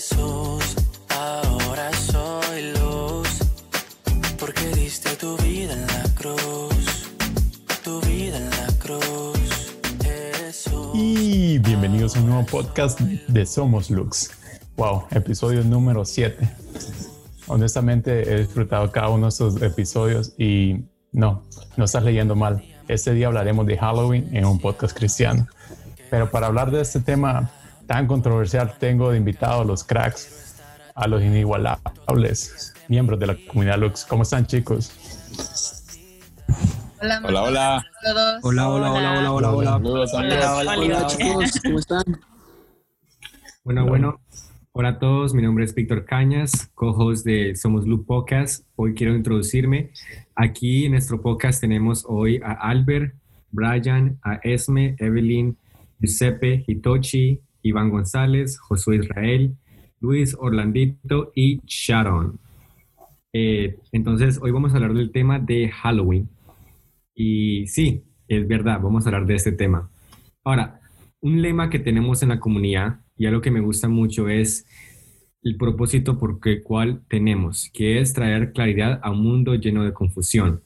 Jesús, ahora soy luz, porque diste tu vida en la cruz, tu vida en la cruz. Jesús. Y bienvenidos a un nuevo podcast de Somos Lux. Wow, episodio número 7. Honestamente he disfrutado cada uno de estos episodios y no, no estás leyendo mal. Este día hablaremos de Halloween en un podcast cristiano. Pero para hablar de este tema tan controversial, tengo de invitado a los cracks, a los inigualables miembros de la comunidad Lux. ¿Cómo están, chicos? Hola, Hola, hola. Hola, hola, hola, hola. Hola, Hola chicos, ¿cómo están? Bueno, bueno, hola a todos, mi nombre es Víctor Cañas, co-host de Somos Loop Podcast. Hoy quiero introducirme. Aquí en nuestro podcast tenemos hoy a Albert, Brian, a Esme, Evelyn, Giuseppe, Hitochi, Iván González, Josué Israel, Luis Orlandito y Sharon. Eh, entonces, hoy vamos a hablar del tema de Halloween. Y sí, es verdad, vamos a hablar de este tema. Ahora, un lema que tenemos en la comunidad y algo que me gusta mucho es el propósito por el cual tenemos, que es traer claridad a un mundo lleno de confusión.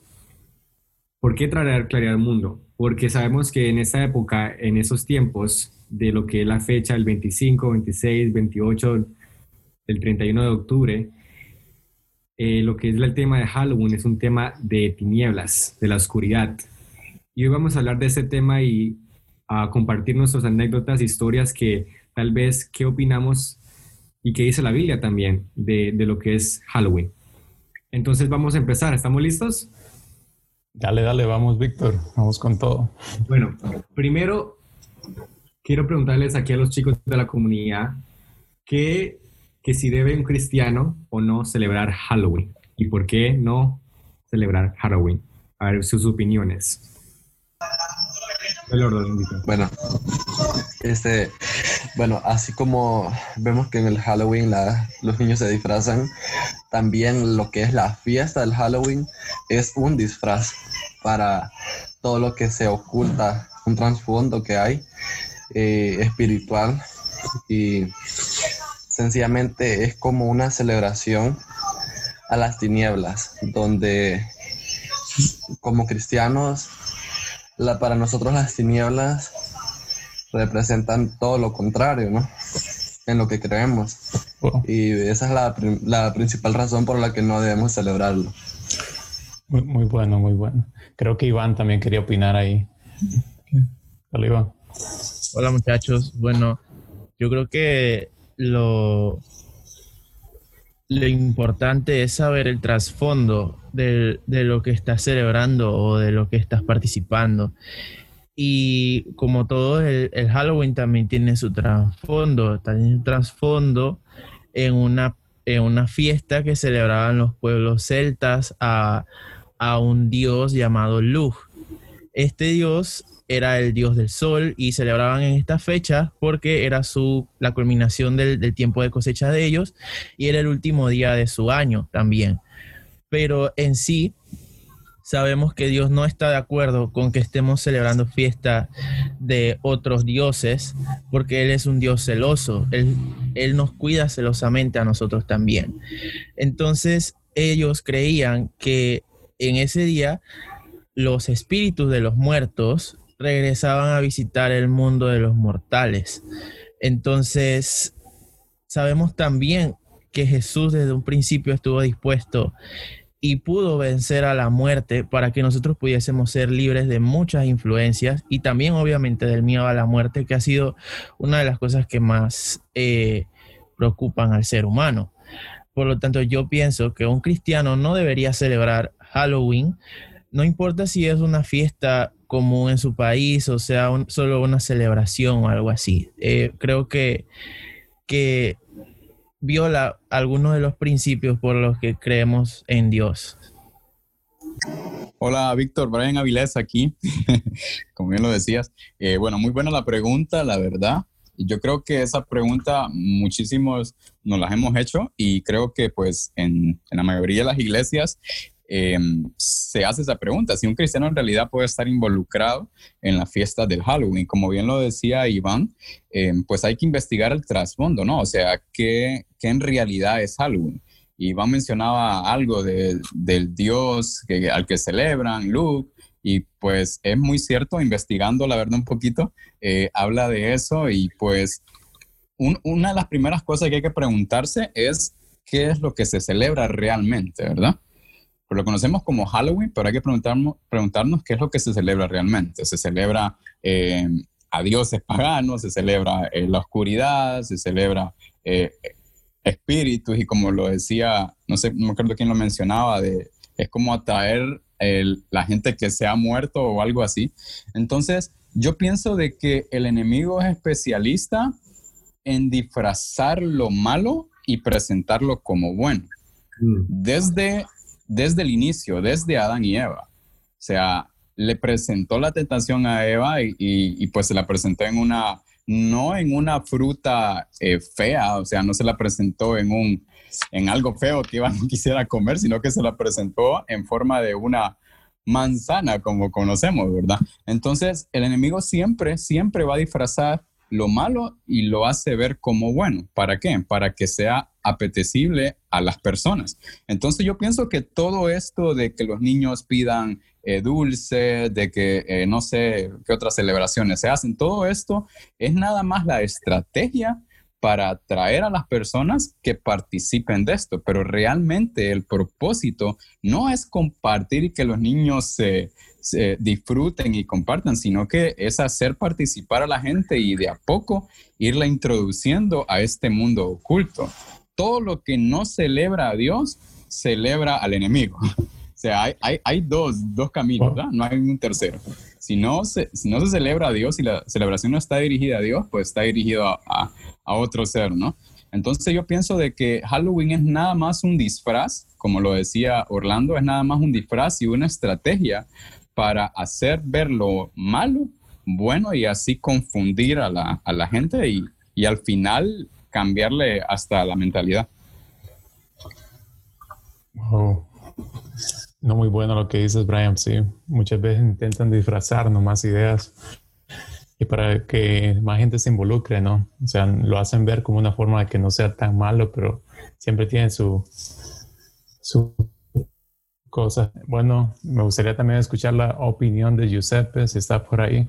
¿Por qué traer claridad al mundo? Porque sabemos que en esta época, en esos tiempos, de lo que es la fecha del 25, 26, 28, el 31 de octubre, eh, lo que es el tema de Halloween es un tema de tinieblas, de la oscuridad. Y hoy vamos a hablar de este tema y a compartir nuestras anécdotas, historias que tal vez qué opinamos y qué dice la Biblia también de, de lo que es Halloween. Entonces vamos a empezar, ¿estamos listos? Dale, dale, vamos, Víctor. Vamos con todo. Bueno, primero quiero preguntarles aquí a los chicos de la comunidad que, que si debe un cristiano o no celebrar Halloween y por qué no celebrar Halloween. A ver sus opiniones. El orden. Bueno, este, bueno, así como vemos que en el Halloween la- los niños se disfrazan, también lo que es la fiesta del Halloween es un disfraz para todo lo que se oculta, un trasfondo que hay eh, espiritual y sencillamente es como una celebración a las tinieblas, donde como cristianos la, para nosotros las tinieblas representan todo lo contrario, ¿no? En lo que creemos. Wow. Y esa es la, la principal razón por la que no debemos celebrarlo. Muy, muy bueno, muy bueno. Creo que Iván también quería opinar ahí. Dale, Iván. Hola muchachos. Bueno, yo creo que lo, lo importante es saber el trasfondo del- de, lo que estás celebrando o de lo que estás participando. Y como todo, el, Halloween también tiene su trasfondo, tiene un trasfondo en una, en una fiesta que celebraban los pueblos celtas a, a un dios llamado Lug. Este dios era el dios del sol y celebraban en esta fecha porque era su, la culminación del, del tiempo de cosecha de ellos y era el último día de su año también. Pero en sí, sabemos que Dios no está de acuerdo con que estemos celebrando fiesta de otros dioses porque Él es un Dios celoso. Él, él nos cuida celosamente a nosotros también. Entonces, ellos creían que en ese día los espíritus de los muertos regresaban a visitar el mundo de los mortales. Entonces, sabemos también que Jesús desde un principio estuvo dispuesto y pudo vencer a la muerte para que nosotros pudiésemos ser libres de muchas influencias y también obviamente del miedo a la muerte, que ha sido una de las cosas que más eh, preocupan al ser humano. Por lo tanto, yo pienso que un cristiano no debería celebrar Halloween, no importa si es una fiesta común en su país o sea un- solo una celebración o algo así. Eh, creo que, que viola algunos de los principios por los que creemos en Dios. Hola, Víctor, Brian Avilés aquí, como bien lo decías. Eh, bueno, muy buena la pregunta, la verdad. Yo creo que esa pregunta muchísimos nos las hemos hecho y creo que pues en, en la mayoría de las iglesias eh, se hace esa pregunta, si un cristiano en realidad puede estar involucrado en la fiesta del Halloween. Como bien lo decía Iván, eh, pues hay que investigar el trasfondo, ¿no? O sea, ¿qué, qué en realidad es Halloween? Iván mencionaba algo de, del Dios al que celebran, Luke, y pues es muy cierto, investigando la verdad un poquito, eh, habla de eso y pues una de las primeras cosas que hay que preguntarse es qué es lo que se celebra realmente, ¿verdad? Pues lo conocemos como Halloween, pero hay que preguntarnos, preguntarnos qué es lo que se celebra realmente. Se celebra eh, a dioses paganos, se celebra eh, la oscuridad, se celebra espíritus y como lo decía, no sé, no creo quién lo mencionaba, de, es como atraer la gente que se ha muerto o algo así. Entonces, yo pienso de que el enemigo es especialista en disfrazar lo malo y presentarlo como bueno. Mm. Desde, desde el inicio, desde Adán y Eva. O sea, le presentó la tentación a Eva y, pues se la presentó en una, no en una fruta eh, fea, o sea, no se la presentó en un, en algo feo que Iván no quisiera comer, sino que se la presentó en forma de una manzana, como conocemos, ¿verdad? Entonces, el enemigo siempre, siempre va a disfrazar lo malo y lo hace ver como bueno. ¿Para qué? Para que sea apetecible a las personas. Entonces yo pienso que todo esto de que los niños pidan eh, dulce, de que eh, no sé qué otras celebraciones se hacen, todo esto es nada más la estrategia para atraer a las personas que participen de esto, pero realmente el propósito no es compartir y que los niños se, disfruten y compartan, sino que es hacer participar a la gente y de a poco irla introduciendo a este mundo oculto. Todo lo que no celebra a Dios, celebra al enemigo. o sea, hay, hay, dos, dos caminos, ¿verdad? No hay un tercero. Si no, se, si no se celebra a Dios y la celebración no está dirigida a Dios, pues está dirigido a a otro ser, ¿no? Entonces yo pienso de que Halloween es nada más un disfraz, como lo decía Orlando, es nada más un disfraz y una estrategia para hacer ver lo malo bueno y así confundir a la, gente y, y, al final cambiarle hasta la mentalidad. No muy bueno lo que dices, Brian, sí. Muchas veces intentan disfrazar nomás ideas y para que más gente se involucre, ¿no? O sea, lo hacen ver como una forma de que no sea tan malo, pero siempre tienen su, su cosa. Bueno, me gustaría también escuchar la opinión de Giuseppe, si está por ahí.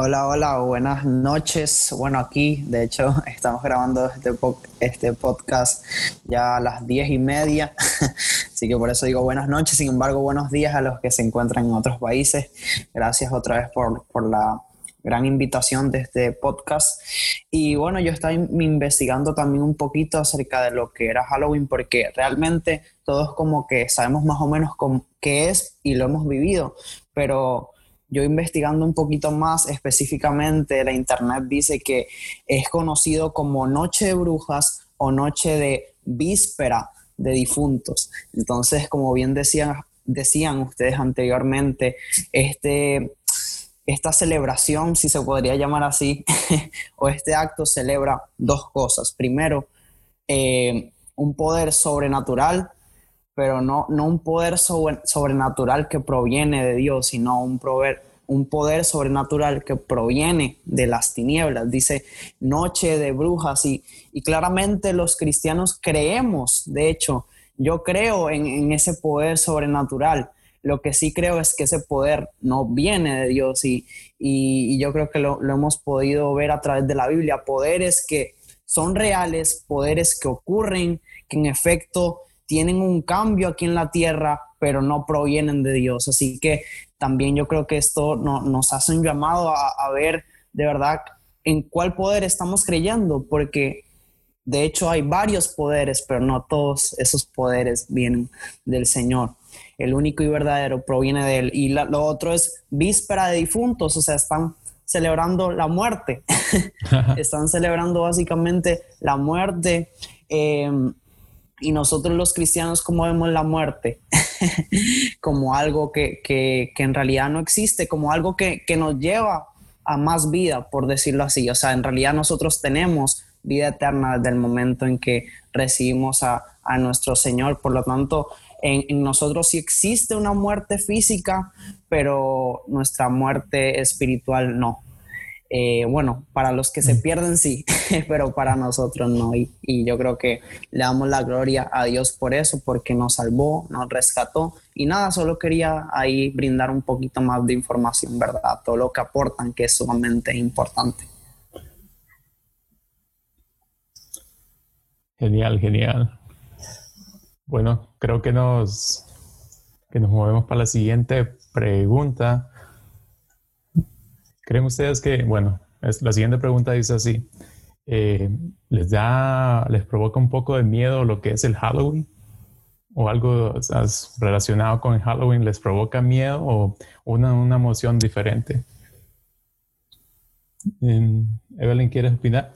Hola, hola, buenas noches. Bueno, aquí, de hecho, estamos grabando este, este podcast ya a las diez y media, así que por eso digo buenas noches. Sin embargo, buenos días a los que se encuentran en otros países. Gracias otra vez por, la gran invitación de este podcast. Y bueno, yo estaba investigando también un poquito acerca de lo que era Halloween, porque realmente todos como que sabemos más o menos qué es y lo hemos vivido, pero yo investigando un poquito más específicamente, la internet dice que es conocido como Noche de Brujas o Noche de Víspera de Difuntos. Entonces, como bien decían, ustedes anteriormente, este, esta celebración, si se podría llamar así, o este acto celebra dos cosas. Primero, eh, un poder sobrenatural pero no, no un poder sobrenatural que proviene de Dios, sino un, un poder sobrenatural que proviene de las tinieblas. Dice noche de brujas y, y claramente los cristianos creemos, de hecho, yo creo en, ese poder sobrenatural. Lo que sí creo es que ese poder no viene de Dios y, y, yo creo que lo, lo, hemos podido ver a través de la Biblia. Poderes que son reales, poderes que ocurren, que en efecto tienen un cambio aquí en la tierra, pero no provienen de Dios. Así que también yo creo que esto nos hace un llamado a, ver de verdad en cuál poder estamos creyendo, porque de hecho hay varios poderes, pero no todos esos poderes vienen del Señor. El único y verdadero proviene de Él. Y lo otro es víspera de difuntos, o sea, están celebrando la muerte. están celebrando básicamente la muerte. Eh, y nosotros los cristianos, como vemos la muerte? como algo que, que, que, en realidad no existe, como algo que, que nos lleva a más vida, por decirlo así. O sea, en realidad nosotros tenemos vida eterna desde el momento en que recibimos a, a nuestro Señor. Por lo tanto, en, en nosotros sí existe una muerte física, pero nuestra muerte espiritual no. Eh, bueno, para los que se pierden sí, pero para nosotros no. Y, y yo creo que le damos la gloria a Dios por eso, porque nos salvó, nos rescató. Y nada, solo quería ahí brindar un poquito más de información, ¿verdad? Todo lo que aportan, que es sumamente importante. Genial, genial. Bueno, creo que nos, que nos movemos para la siguiente pregunta. ¿Creen ustedes que, bueno, la siguiente pregunta dice así, eh, ¿les da, les provoca un poco de miedo lo que es el Halloween? ¿O algo relacionado con el Halloween les provoca miedo o una, una emoción diferente? Eh, Evelyn, ¿quieres opinar?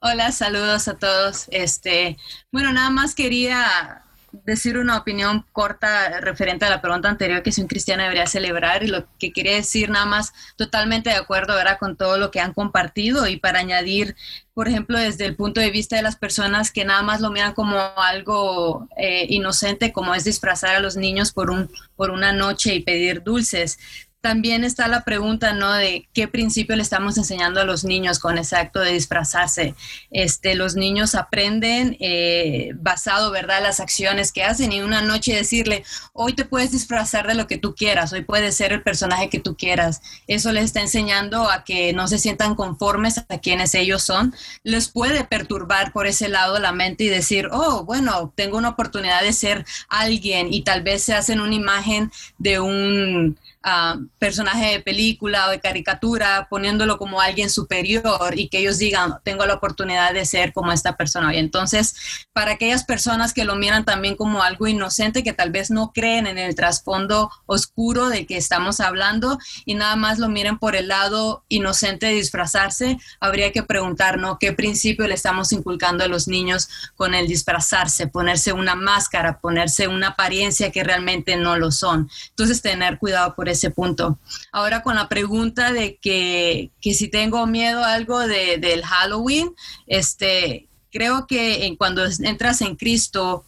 Hola, saludos a todos. Este, bueno, nada más quería decir una opinión corta referente a la pregunta anterior que si un cristiano debería celebrar y lo que quería decir nada más totalmente de acuerdo ahora con todo lo que han compartido. Y para añadir, por ejemplo, desde el punto de vista de las personas que nada más lo miran como algo eh, inocente, como es disfrazar a los niños por, un, por una noche y pedir dulces también está la pregunta, ¿no? De qué principio le estamos enseñando a los niños con ese acto de disfrazarse. Este, los niños aprenden eh, basado, ¿verdad?, las acciones que hacen y una noche decirle, hoy te puedes disfrazar de lo que tú quieras, hoy puedes ser el personaje que tú quieras. Eso les está enseñando a que no se sientan conformes a quienes ellos son. Les puede perturbar por ese lado la mente y decir, oh, bueno, tengo una oportunidad de ser alguien y tal vez se hacen una imagen de un uh, personaje de película o de caricatura, poniéndolo como alguien superior y que ellos digan, tengo la oportunidad de ser como esta persona. Y entonces, para aquellas personas que lo miran también como algo inocente, que tal vez no creen en el trasfondo oscuro de que estamos hablando y nada más lo miren por el lado inocente de disfrazarse, habría que preguntarnos qué principio le estamos inculcando a los niños con el disfrazarse, ponerse una máscara, ponerse una apariencia que realmente no lo son. Entonces, tener cuidado por ese punto. Ahora con la pregunta de que, que si tengo miedo a algo de, del Halloween, este, creo que en, cuando entras en Cristo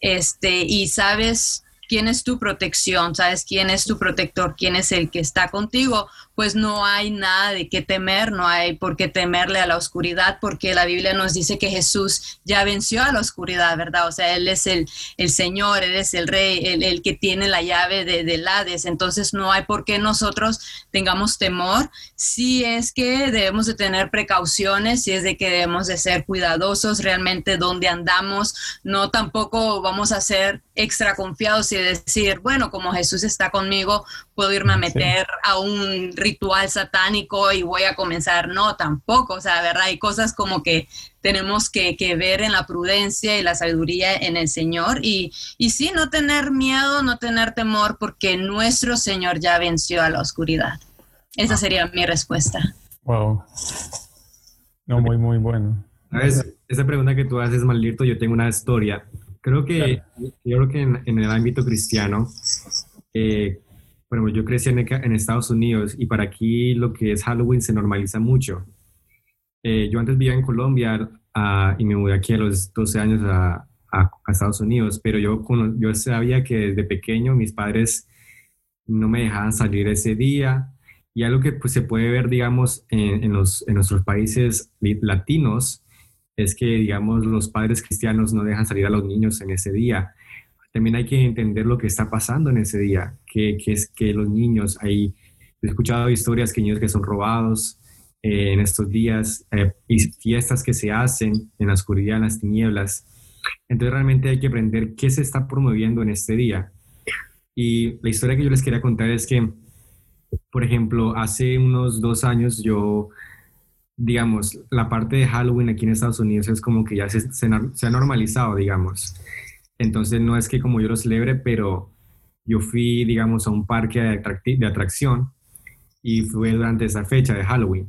este, y sabes quién es tu protección, sabes quién es tu protector, quién es el que está contigo, pues no hay nada de qué temer, no hay por qué temerle a la oscuridad, porque la Biblia nos dice que Jesús ya venció a la oscuridad, ¿verdad? O sea, Él es el, el Señor, Él es el Rey, el, el que tiene la llave de, del Hades, entonces no hay por qué nosotros tengamos temor, si es que debemos de tener precauciones, si es de que debemos de ser cuidadosos realmente donde andamos, no tampoco vamos a ser extra confiados y decir, bueno, como Jesús está conmigo, puedo irme a meter sí. a un ritual satánico y voy a comenzar. No, tampoco, o sea, ¿verdad? Hay cosas como que tenemos que, que, ver en la prudencia y la sabiduría en el Señor y, y sí, no tener miedo, no tener temor, porque nuestro Señor ya venció a la oscuridad. Esa sería mi respuesta. Wow. No, muy, muy bueno. ¿Sabes? Esa pregunta que tú haces, Maldito, yo tengo una historia. Creo que, claro. yo creo que en, en, el ámbito cristiano, eh, bueno, yo crecí en, en, Estados Unidos y para aquí lo que es Halloween se normaliza mucho. Eh, yo antes vivía en Colombia uh, y me mudé aquí a los 12 años a, a, a Estados Unidos, pero yo, yo sabía que desde pequeño mis padres no me dejaban salir ese día y algo que pues, se puede ver, digamos, en, en, los, en nuestros países latinos es que, digamos, los padres cristianos no dejan salir a los niños en ese día. También hay que entender lo que está pasando en ese día, que, que es que los niños, hay, he escuchado historias que niños que son robados eh, en estos días eh, y fiestas que se hacen en la oscuridad, en las tinieblas. Entonces realmente hay que aprender qué se está promoviendo en este día. Y la historia que yo les quería contar es que, por ejemplo, hace unos dos años yo digamos, la parte de Halloween aquí en Estados Unidos es como que ya se, se, se, ha normalizado, digamos. Entonces no es que como yo lo celebre, pero yo fui, digamos, a un parque de, de atracción y fue durante esa fecha de Halloween.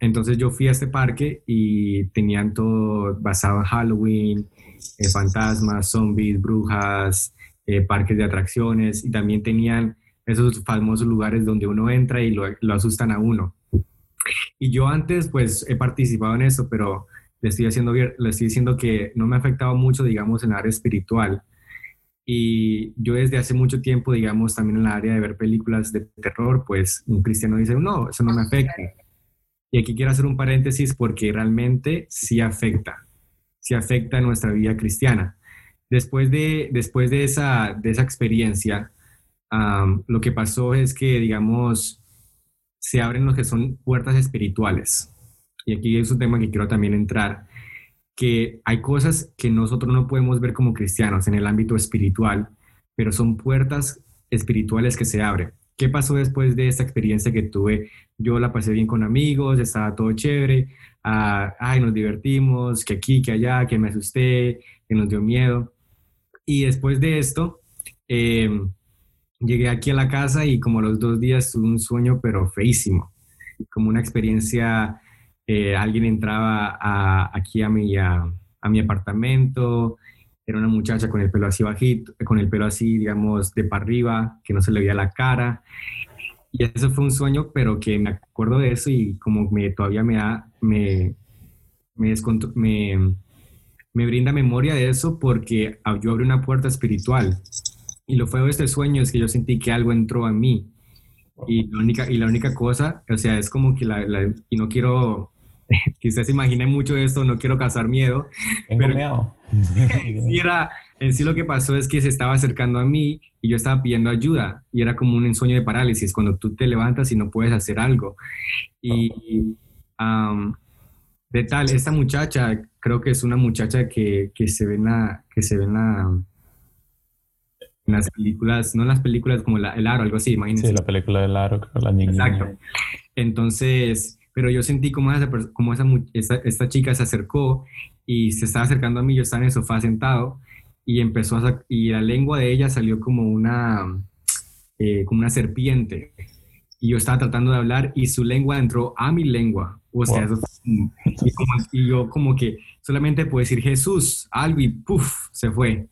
Entonces yo fui a este parque y tenían todo basado en Halloween, eh, fantasmas, zombies, brujas, eh, parques de atracciones y también tenían esos famosos lugares donde uno entra y lo asustan a uno. Y yo antes, pues, he participado en eso, pero le estoy, haciendo, le estoy diciendo que no me ha afectado mucho, digamos, en el área espiritual. Y yo desde hace mucho tiempo, digamos, también en la área de ver películas de terror, pues un cristiano dice, no, eso no me afecta. Y aquí quiero hacer un paréntesis porque realmente sí afecta, sí afecta nuestra vida cristiana. Después de, después de, esa, de esa experiencia, lo que pasó es que, digamos, se abren lo que son puertas espirituales. Y aquí es un tema que quiero también entrar, que hay cosas que nosotros no podemos ver como cristianos en el ámbito espiritual, pero son puertas espirituales que se abren. ¿Qué pasó después de esta experiencia que tuve? Yo la pasé bien con amigos, estaba todo chévere, ah, ay, nos divertimos, que aquí, que allá, que me asusté, que nos dio miedo. Y después de esto, em, llegué aquí a la casa y como los dos días tuve un sueño, pero feísimo, como una experiencia, eh, alguien entraba aquí a mi, a, mi apartamento, era una muchacha con el pelo así bajito, con el pelo así, digamos, de para arriba, que no se le veía la cara. Y eso fue un sueño, pero que me acuerdo de eso y como me, todavía me da, me, me, me, me brinda memoria de eso porque yo abrí una puerta espiritual y lo feo de este sueño es que yo sentí que algo entró a mí. Y la única, y la única cosa, o sea, es como que la, y no quiero, quizás se imagine mucho esto, no quiero causar miedo. pero miedo. sí era, en sí lo que pasó es que se estaba acercando a mí y yo estaba pidiendo ayuda y era como un ensueño de parálisis, cuando tú te levantas y no puedes hacer algo. Y de tal, esta muchacha, creo que es una muchacha que, que se ve en la, que se ve en la, en las películas, no en las películas como El Aro, algo así, imagínense. Sí, la película del Aro, la niña. Exacto. Entonces, pero yo sentí como, esa, como esa, esta chica se acercó y se estaba acercando a mí, yo estaba en el sofá sentado y empezó a, y la lengua de ella salió como una, eh, como una serpiente. Y yo estaba tratando de hablar y su lengua entró a mi lengua. O sea, eso, y, y, yo como que solamente puedo decir Jesús, algo y puff, se fue.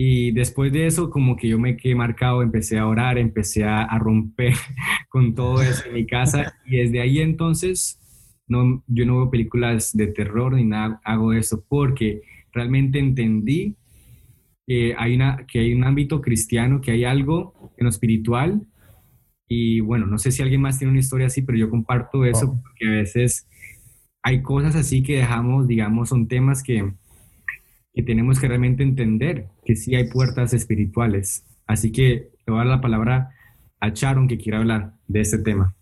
Y después de eso, como que yo me quedé marcado, empecé a orar, empecé a, romper con todo eso en mi casa. Y desde ahí entonces, no, yo no veo películas de terror ni nada, hago eso porque realmente entendí que hay, una, que hay un ámbito cristiano, que hay algo en lo espiritual. Y bueno, no sé si alguien más tiene una historia así, pero yo comparto eso porque a veces hay cosas así que dejamos, digamos, son temas que que tenemos que realmente entender que sí hay puertas espirituales. Así que le voy a dar la palabra a Sharon que quiera hablar de este tema.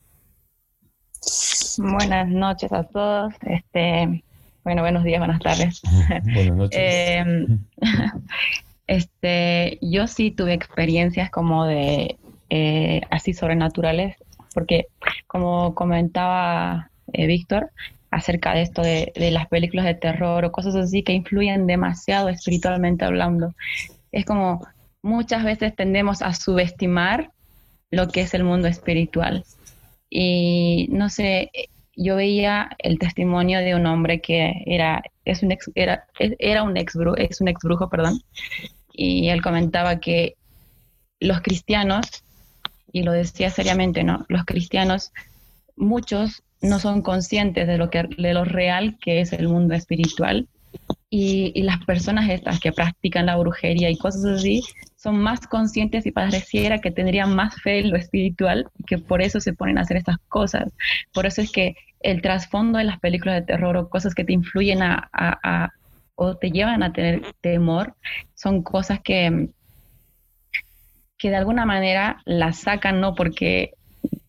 Buenas noches a todos. Este, bueno, buenos días, buenas tardes. Buenas noches. Em, este, yo sí tuve experiencias como de eh, así sobrenaturales, porque como comentaba eh, Víctor, acerca de esto de, las películas de terror o cosas así que influyen demasiado espiritualmente hablando. Es como muchas veces tendemos a subestimar lo que es el mundo espiritual. Y no sé, yo veía el testimonio de un hombre que era, es un ex, era, era un ex, es un ex brujo, perdón, y él comentaba que los cristianos, y lo decía seriamente, ¿no? Los cristianos, muchos no son conscientes de lo, que, de lo real que es el mundo espiritual. Y, las personas estas que practican la brujería y cosas así son más conscientes y pareciera que tendrían más fe en lo espiritual y que por eso se ponen a hacer estas cosas. Por eso es que el trasfondo de las películas de terror o cosas que te influyen a, a o te llevan a tener temor son cosas que, que de alguna manera las sacan no porque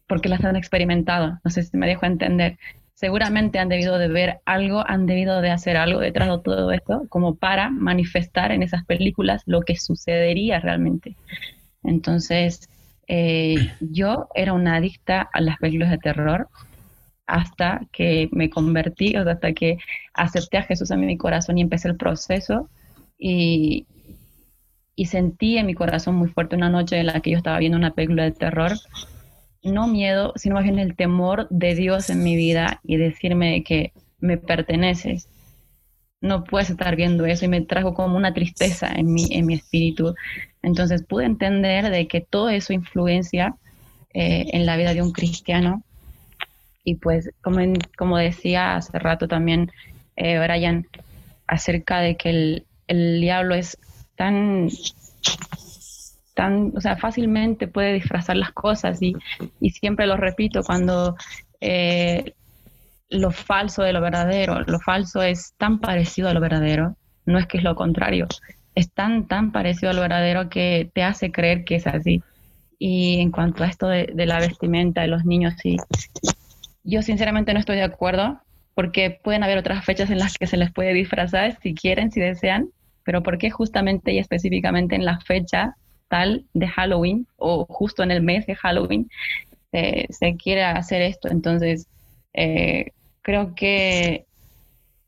porque las han experimentado. No sé si me dejo entender. Seguramente han debido de ver algo, han debido de hacer algo detrás de todo esto, como para manifestar en esas películas lo que sucedería realmente. Entonces, eh, yo era una adicta a las películas de terror hasta que me convertí, o hasta que acepté a Jesús en mi corazón y empecé el proceso. Y sentí en mi corazón muy fuerte una noche en la que yo estaba viendo una película de terror no miedo, sino más bien el temor de Dios en mi vida y decirme que me perteneces. No puedes estar viendo eso y me trajo como una tristeza en mi, en mi espíritu. Entonces pude entender de que todo eso influencia eh, en la vida de un cristiano. Y pues, como, como decía hace rato también eh, Brian, acerca de que el, el diablo es tan tan, o sea, fácilmente puede disfrazar las cosas y, y siempre lo repito, cuando eh, lo falso de lo verdadero, lo falso es tan parecido a lo verdadero, no es que es lo contrario, es tan, tan parecido a lo verdadero que te hace creer que es así. Y en cuanto a esto de, la vestimenta de los niños, sí, yo sinceramente no estoy de acuerdo, porque pueden haber otras fechas en las que se les puede disfrazar si quieren, si desean, pero ¿por qué justamente y específicamente en la fecha tal de Halloween o justo en el mes de Halloween se quiere hacer esto? Entonces, eh, creo que,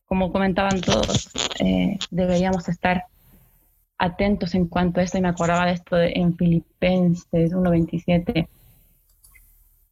como comentaban todos, eh, deberíamos estar atentos en cuanto a esto, y me acordaba de esto de, en Filipenses 1.27,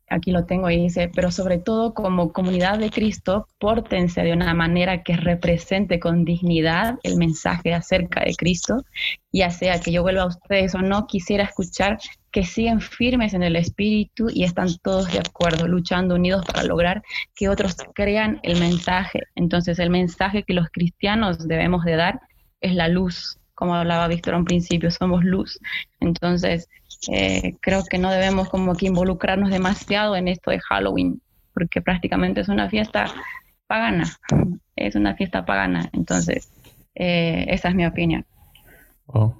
aquí lo tengo y dice, pero sobre todo como comunidad de Cristo, pórtense de una manera que represente con dignidad el mensaje acerca de Cristo, ya sea que yo vuelva a ustedes o no, quisiera escuchar que siguen firmes en el espíritu y están todos de acuerdo, luchando unidos para lograr que otros crean el mensaje. Entonces el mensaje que los cristianos debemos de dar es la luz, como hablaba Víctor a un principio, somos luz. Entonces, eh, creo que no debemos como que involucrarnos demasiado en esto de Halloween, porque prácticamente es una fiesta pagana, es una fiesta pagana. Entonces, eh, esa es mi opinión. Oh,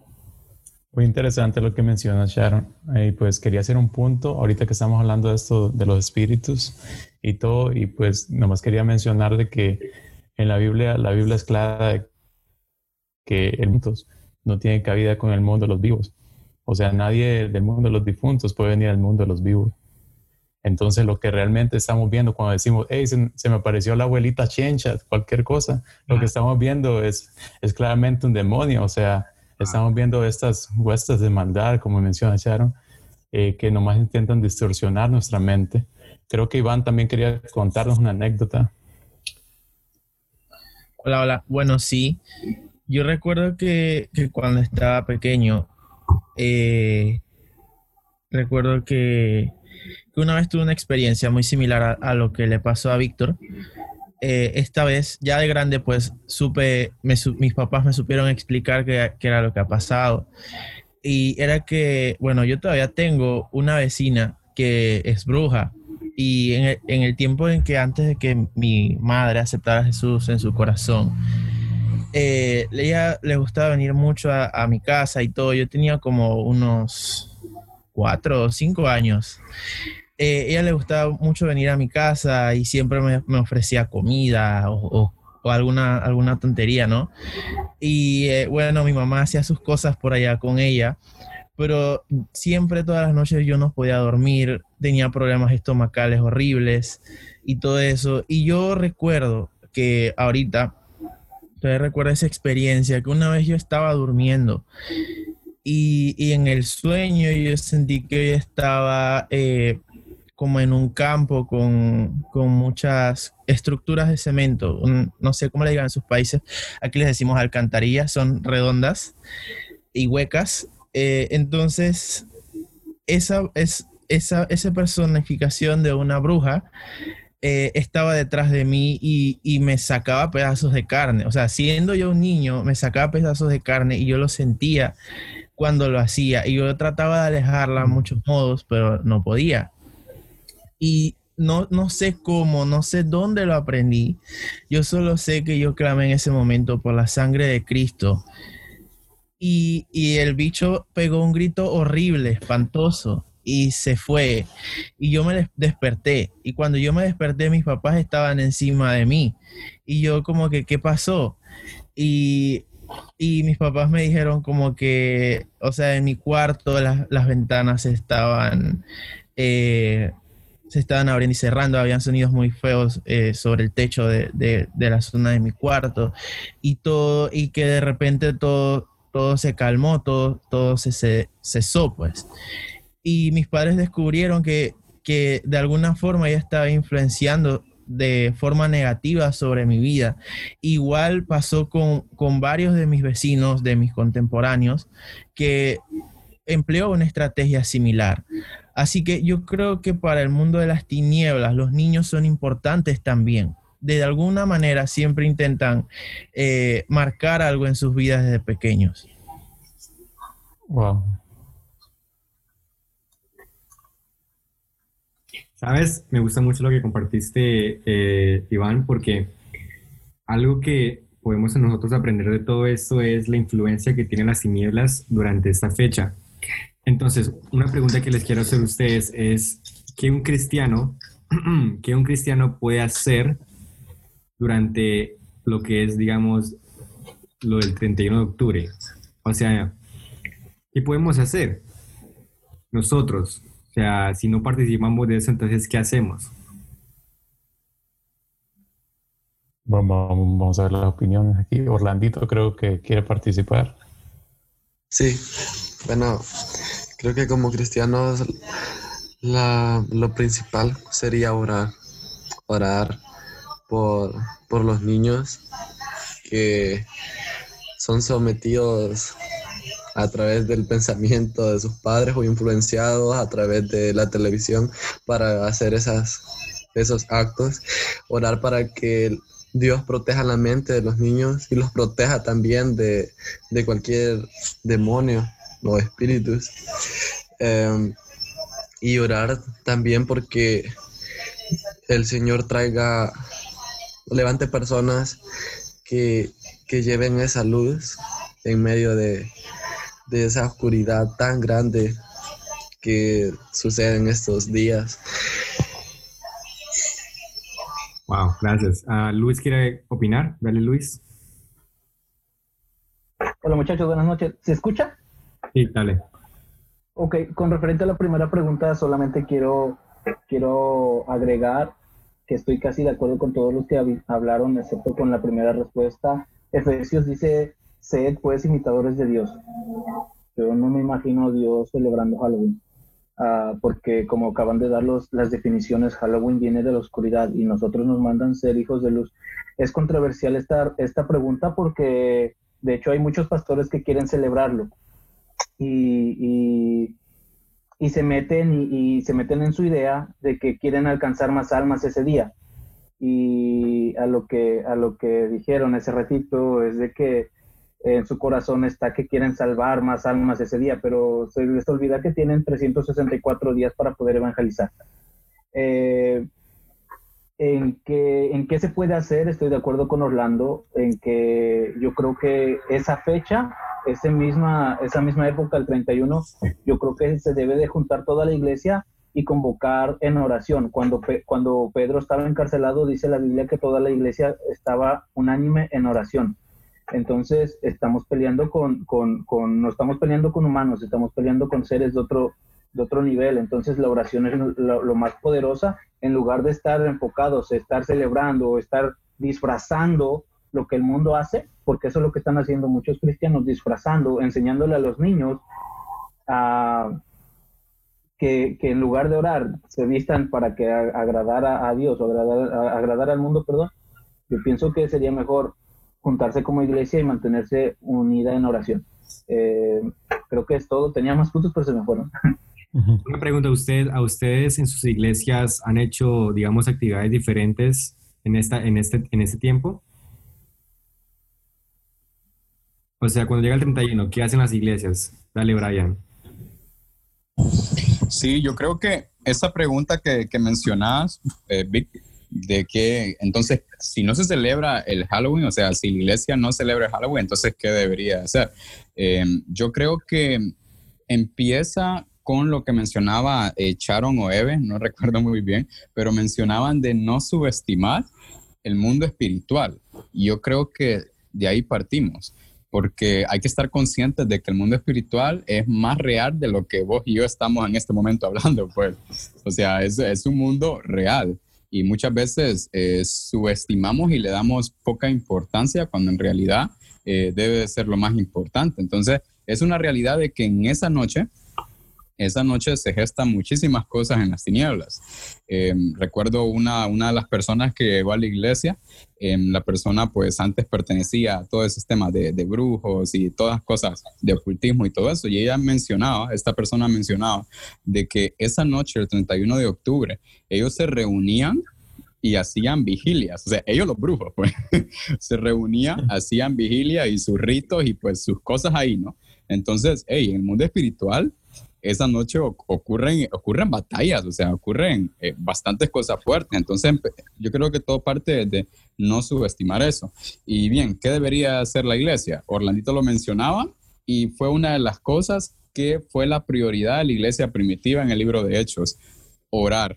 muy interesante lo que mencionas, Sharon. Y pues quería hacer un punto, ahorita que estamos hablando de esto, de los espíritus y todo, y pues nomás quería mencionar de que en la Biblia, la Biblia es clara de que el mundo no tiene cabida con el mundo de los vivos. O sea, nadie del mundo de los difuntos puede venir al mundo de los vivos. Entonces, lo que realmente estamos viendo cuando decimos, hey, se, me apareció la abuelita Chencha, cualquier cosa, lo que estamos viendo es, es claramente un demonio. O sea, estamos viendo estas huestas de maldad, como menciona Sharon, eh, que nomás intentan distorsionar nuestra mente. Creo que Iván también quería contarnos una anécdota. Hola, hola. Bueno, sí. Yo recuerdo que, cuando estaba pequeño, eh, recuerdo que, una vez tuve una experiencia muy similar a, lo que le pasó a Víctor. Eh, esta vez, ya de grande, pues supe, mis papás me supieron explicar qué, era lo que ha pasado. Y era que, bueno, yo todavía tengo una vecina que es bruja. Y en el, en el tiempo en que antes de que mi madre aceptara a Jesús en su corazón, eh, ella le gustaba venir mucho a, mi casa y todo. Yo tenía como unos cuatro o cinco años. Eh, ella le gustaba mucho venir a mi casa y siempre me, ofrecía comida o, alguna, alguna tontería, ¿no? Y eh, bueno, mi mamá hacía sus cosas por allá con ella, pero siempre todas las noches yo no podía dormir, tenía problemas estomacales horribles y todo eso. Y yo recuerdo que ahorita Todavía recuerdo esa experiencia que una vez yo estaba durmiendo y, en el sueño yo sentí que yo estaba eh, como en un campo con, muchas estructuras de cemento. no sé cómo le digan en sus países. Aquí les decimos alcantarillas, son redondas y huecas. Eh, entonces, esa, es, esa, esa personificación de una bruja eh, estaba detrás de mí y, me sacaba pedazos de carne. O sea, siendo yo un niño, me sacaba pedazos de carne y yo lo sentía cuando lo hacía. Y yo trataba de alejarla a muchos modos, pero no podía. Y no, no sé cómo, no sé dónde lo aprendí. Yo solo sé que yo clamé en ese momento por la sangre de Cristo. Y, y el bicho pegó un grito horrible, espantoso y se fue. Y yo me desperté. Y cuando yo me desperté, mis papás estaban encima de mí. Y yo como que, ¿qué pasó? Y, mis papás me dijeron como que, o sea, en mi cuarto las, ventanas estaban... Eh, se estaban abriendo y cerrando, habían sonidos muy feos eh, sobre el techo de, de, la zona de mi cuarto y todo, y que de repente todo, todo se calmó, todo, todo se cesó, pues y mis padres descubrieron que, de alguna forma ella estaba influenciando de forma negativa sobre mi vida. Igual pasó con, varios de mis vecinos, de mis contemporáneos, que empleó una estrategia similar. Así que yo creo que para el mundo de las tinieblas los niños son importantes también, de alguna manera siempre intentan eh, marcar algo en sus vidas desde pequeños. Wow. Sabes, me gusta mucho lo que compartiste, eh, Iván, porque algo que podemos nosotros aprender de todo esto es la influencia que tienen las tinieblas durante esta fecha. Entonces, una pregunta que les quiero hacer a ustedes es, ¿qué un cristiano, qué un cristiano puede hacer durante lo que es, digamos, lo del 31 de octubre? O sea, ¿qué podemos hacer nosotros? O sea, si no participamos de eso, entonces, ¿qué hacemos? Vamos a ver las opiniones aquí. Orlandito creo que quiere participar. Sí, bueno, creo que como cristianos la, lo principal sería orar, orar por, por los niños que son sometidos a través del pensamiento de sus padres o influenciados a través de la televisión para hacer esas, esos actos. Orar para que Dios proteja la mente de los niños y los proteja también de, cualquier demonio o espíritus. Em, y orar también porque el Señor traiga, levante personas que, lleven esa luz en medio de, de esa oscuridad tan grande que sucede en estos días. Wow, gracias. Uh, Luis quiere opinar. Dale, Luis. Hola muchachos, buenas noches. ¿Se escucha? Sí, dale. Ok, con referente a la primera pregunta, solamente quiero, quiero agregar que estoy casi de acuerdo con todos los que hablaron, excepto con la primera respuesta. Efesios dice, sed pues imitadores de Dios. Yo no me imagino a Dios celebrando Halloween. Ah, porque como acaban de dar los, las definiciones, Halloween viene de la oscuridad y nosotros nos mandan ser hijos de luz. Es controversial esta, esta pregunta porque de hecho hay muchos pastores que quieren celebrarlo y, y, se meten y, y, se meten en su idea de que quieren alcanzar más almas ese día. Y a lo que, a lo que dijeron ese ratito es de que en su corazón está que quieren salvar más almas ese día, pero se les olvida que tienen 364 días para poder evangelizar. Eh, en, que, ¿En qué se puede hacer? Estoy de acuerdo con Orlando, en que yo creo que esa fecha, ese misma, esa misma época, el 31, yo creo que se debe de juntar toda la iglesia y convocar en oración. Cuando, cuando Pedro estaba encarcelado, dice la Biblia que toda la iglesia estaba unánime en oración entonces estamos peleando con, con, no estamos peleando con humanos, estamos peleando con seres de otro, de otro nivel. Entonces la oración es lo, más poderosa en lugar de estar enfocados, estar celebrando o estar disfrazando lo que el mundo hace, porque eso es lo que están haciendo muchos cristianos, disfrazando, enseñándole a los niños que, que, en lugar de orar se vistan para que agradar a, Dios o agradar, agradar al mundo, perdón. Yo pienso que sería mejor juntarse como iglesia y mantenerse unida en oración. Eh, creo que es todo. Tenía más puntos, pero se me fueron. Una pregunta a usted, ¿a ustedes en sus iglesias han hecho, digamos, actividades diferentes en, esta, en, este, en este tiempo? O sea, cuando llega el 31, ¿qué hacen las iglesias? Dale, Brian. Sí, yo creo que esa pregunta que, que mencionas, eh, Vic, de que entonces si no se celebra el Halloween, o sea, si la iglesia no celebra el Halloween, entonces ¿qué debería hacer? Eh, yo creo que empieza con lo que mencionaba eh, Sharon o Eve, no recuerdo muy bien, pero mencionaban de no subestimar el mundo espiritual. Yo creo que de ahí partimos, porque hay que estar conscientes de que el mundo espiritual es más real de lo que vos y yo estamos en este momento hablando, pues. O sea, es, es un mundo real y muchas veces eh, subestimamos y le damos poca importancia cuando en realidad eh, debe de ser lo más importante. Entonces, es una realidad de que en esa noche esa noche se gestan muchísimas cosas en las tinieblas. Em, recuerdo una, una de las personas que llegó a la iglesia, em, la persona pues antes pertenecía a todo ese tema de, de, brujos y todas cosas de ocultismo y todo eso, y ella mencionaba, esta persona mencionaba, de que esa noche, el 31 de octubre, ellos se reunían y hacían vigilias. O sea, ellos los brujos, pues, se reunían, hacían vigilia y sus ritos y pues sus cosas ahí, ¿no? Entonces, hey, en el mundo espiritual, esa noche ocurren, ocurren batallas, o sea, ocurren eh, bastantes cosas fuertes. Entonces, yo creo que todo parte de no subestimar eso. Y bien, ¿qué debería hacer la iglesia? Orlandito lo mencionaba y fue una de las cosas que fue la prioridad de la iglesia primitiva en el libro de Hechos, orar,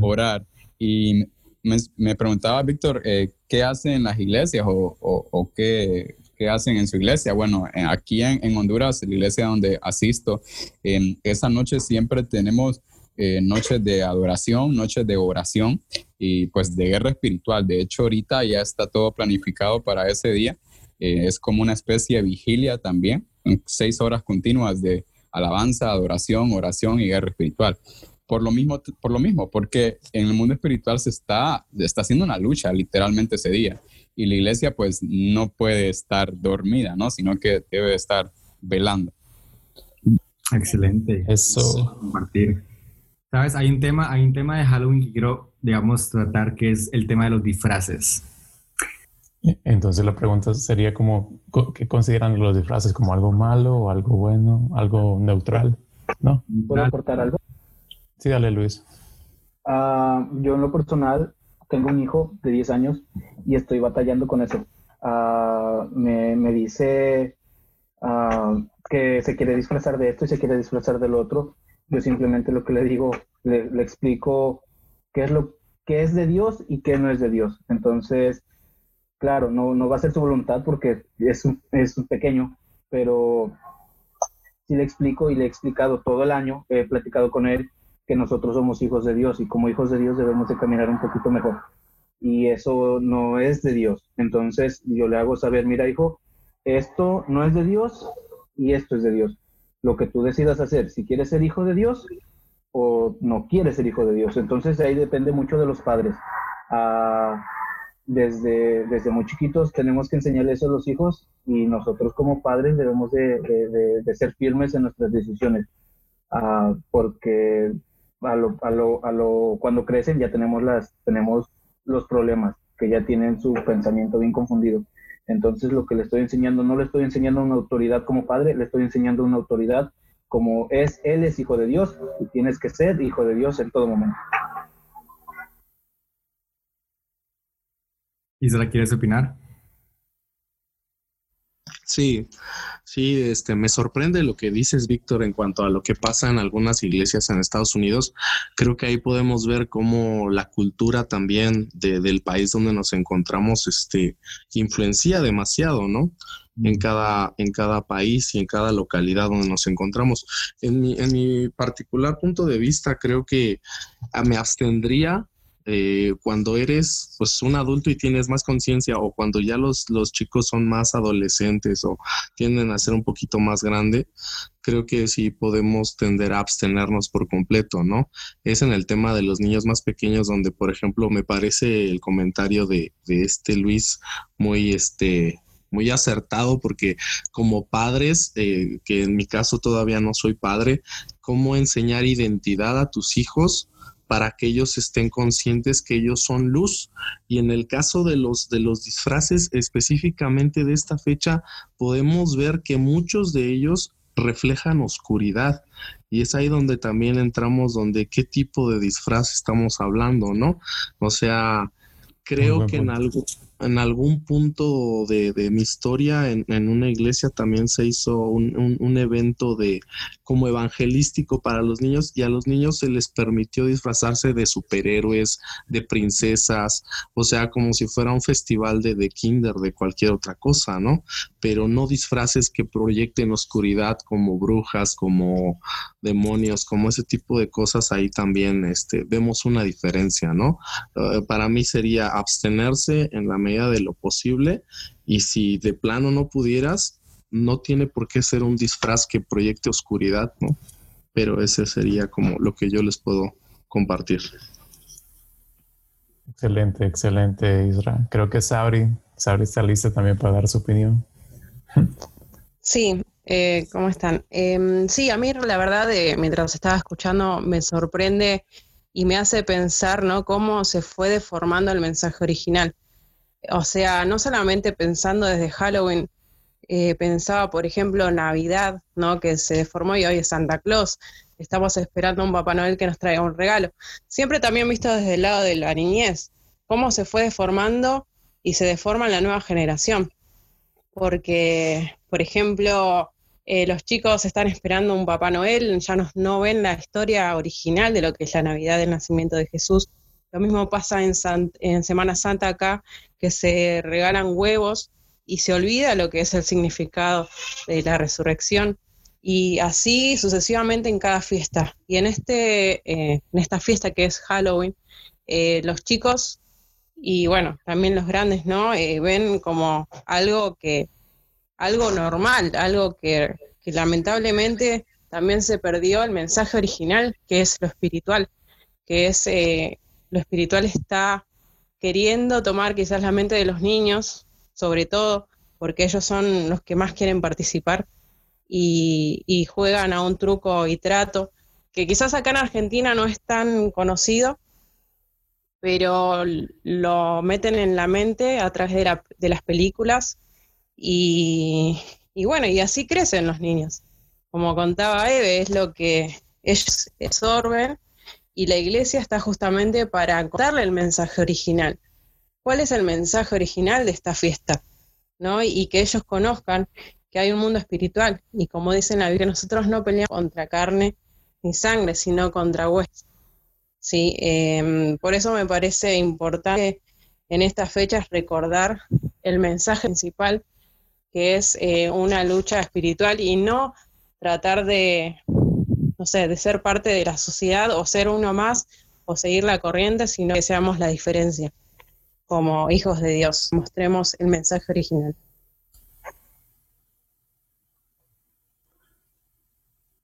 orar. Y me, preguntaba, Víctor, eh, ¿qué hacen en las iglesias o, qué, hacen en su iglesia? Bueno, aquí en, Honduras, la iglesia donde asisto, en esa noche siempre tenemos eh, noches de adoración, noches de oración y pues de guerra espiritual. De hecho, ahorita ya está todo planificado para ese día. Eh, es como una especie de vigilia también, seis horas continuas de alabanza, adoración, oración y guerra espiritual por lo mismo, por lo mismo, porque en el mundo espiritual se está, está haciendo una lucha literalmente ese día. Y la iglesia pues no puede estar dormida, ¿no? Sino que debe estar velando. Excelente. Eso. Compartir. Sabes, hay un tema, hay un tema de Halloween que quiero, digamos, tratar, que es el tema de los disfraces. Entonces la pregunta sería como, ¿qué consideran los disfraces? ¿Como algo malo o algo bueno? ¿Algo neutral? ¿No? ¿Puedo aportar algo? Sí, dale, Luis. Ah, yo en lo personal tengo un hijo de 10 años y estoy batallando con eso. Ah, me, dice ah, que se quiere disfrazar de esto y se quiere disfrazar del otro. Yo simplemente lo que le digo, le, explico qué es lo que es de Dios y qué no es de Dios. Entonces, claro, no, no va a ser su voluntad porque es un, es un pequeño, pero si le explico y le he explicado todo el año, he platicado con él que nosotros somos hijos de Dios y como hijos de Dios debemos de caminar un poquito mejor. Y eso no es de Dios. Entonces yo le hago saber, mira hijo, esto no es de Dios y esto es de Dios. Lo que tú decidas hacer, si quieres ser hijo de Dios o no quieres ser hijo de Dios. Entonces ahí depende mucho de los padres. Ah, desde, desde muy chiquitos tenemos que enseñarles eso a los hijos y nosotros como padres debemos de, ser firmes en nuestras decisiones. Ah, porque a lo, a lo, a lo, cuando crecen ya tenemos, las, tenemos los problemas, que ya tienen su pensamiento bien confundido. Entonces lo que le estoy enseñando, no le estoy enseñando una autoridad como padre, le estoy enseñando una autoridad como es, él es hijo de Dios y tienes que ser hijo de Dios en todo momento. Isra, ¿quieres opinar? Sí, sí, este, me sorprende lo que dices, Víctor, en cuanto a lo que pasa en algunas iglesias en Estados Unidos. Creo que ahí podemos ver cómo la cultura también del país donde nos encontramos, este, influencia demasiado, ¿no? En cada, en cada país y en cada localidad donde nos encontramos. En mi, en mi particular punto de vista, creo que ah, me abstendría eh, cuando eres pues un adulto y tienes más conciencia o cuando ya los, los chicos son más adolescentes o tienden a ser un poquito más grande, creo que sí podemos tender a abstenernos por completo, ¿no? Es en el tema de los niños más pequeños donde, por ejemplo, me parece el comentario de, de este Luis muy, este, muy acertado porque como padres, eh, que en mi caso todavía no soy padre, cómo enseñar identidad a tus hijos para que ellos estén conscientes que ellos son luz. Y en el caso de los, de los disfraces específicamente de esta fecha, podemos ver que muchos de ellos reflejan oscuridad. Y es ahí donde también entramos, donde qué tipo de disfraz estamos hablando, ¿no? O sea, creo que en algo, en algún punto de, mi historia, en, una iglesia también se hizo un, evento de como evangelístico para los niños y a los niños se les permitió disfrazarse de superhéroes, de princesas, o sea, como si fuera un festival de, de kinder, de cualquier otra cosa, ¿no? Pero no disfraces que proyecten oscuridad como brujas, como demonios, como ese tipo de cosas, ahí también este, vemos una diferencia, ¿no? Eh, para mí sería abstenerse en la de lo posible y si de plano no pudieras, no tiene por qué ser un disfraz que proyecte oscuridad, ¿no? Pero ese sería como lo que yo les puedo compartir. Excelente, excelente, Isra. Creo que Sabri, Sabri está lista también para dar su opinión. Sí, eh, ¿cómo están? Em, sí, a mí la verdad, mientras estaba escuchando, me sorprende y me hace pensar, ¿no? Cómo se fue deformando el mensaje original. O sea, no solamente pensando desde Halloween, eh, pensaba, por ejemplo, Navidad, ¿no? Que se deformó y hoy es Santa Claus. Estamos esperando a un Papá Noel que nos traiga un regalo. Siempre también visto desde el lado de la niñez, cómo se fue deformando y se deforma en la nueva generación. Porque, por ejemplo, eh, los chicos están esperando un Papá Noel, ya no, ven la historia original de lo que es la Navidad del nacimiento de Jesús. Lo mismo pasa en, en Semana Santa acá, que se regalan huevos y se olvida lo que es el significado de la resurrección. Y así sucesivamente en cada fiesta. Y en, este, eh, en esta fiesta que es Halloween, eh, los chicos y bueno, también los grandes, ¿no? ven como algo que algo normal, algo que, lamentablemente también se perdió el mensaje original, que es lo espiritual, que es eh, lo espiritual está queriendo tomar quizás la mente de los niños, sobre todo porque ellos son los que más quieren participar y, y juegan a un truco y trato, que quizás acá en Argentina no es tan conocido, pero lo meten en la mente a través de, de las películas y, bueno, y así crecen los niños. Como contaba Eve, es lo que ellos absorben y la iglesia está justamente para contarle el mensaje original. ¿Cuál es el mensaje original de esta fiesta? ¿No? Y que ellos conozcan que hay un mundo espiritual. Y como dicen la Biblia, nosotros no peleamos contra carne ni sangre, sino contra huesos. ¿Sí? Em, por eso me parece importante en estas fechas recordar el mensaje principal que es eh, una lucha espiritual y no tratar de, no sé, de ser parte de la sociedad o ser uno más o seguir la corriente, sino que seamos la diferencia como hijos de Dios, mostremos el mensaje original.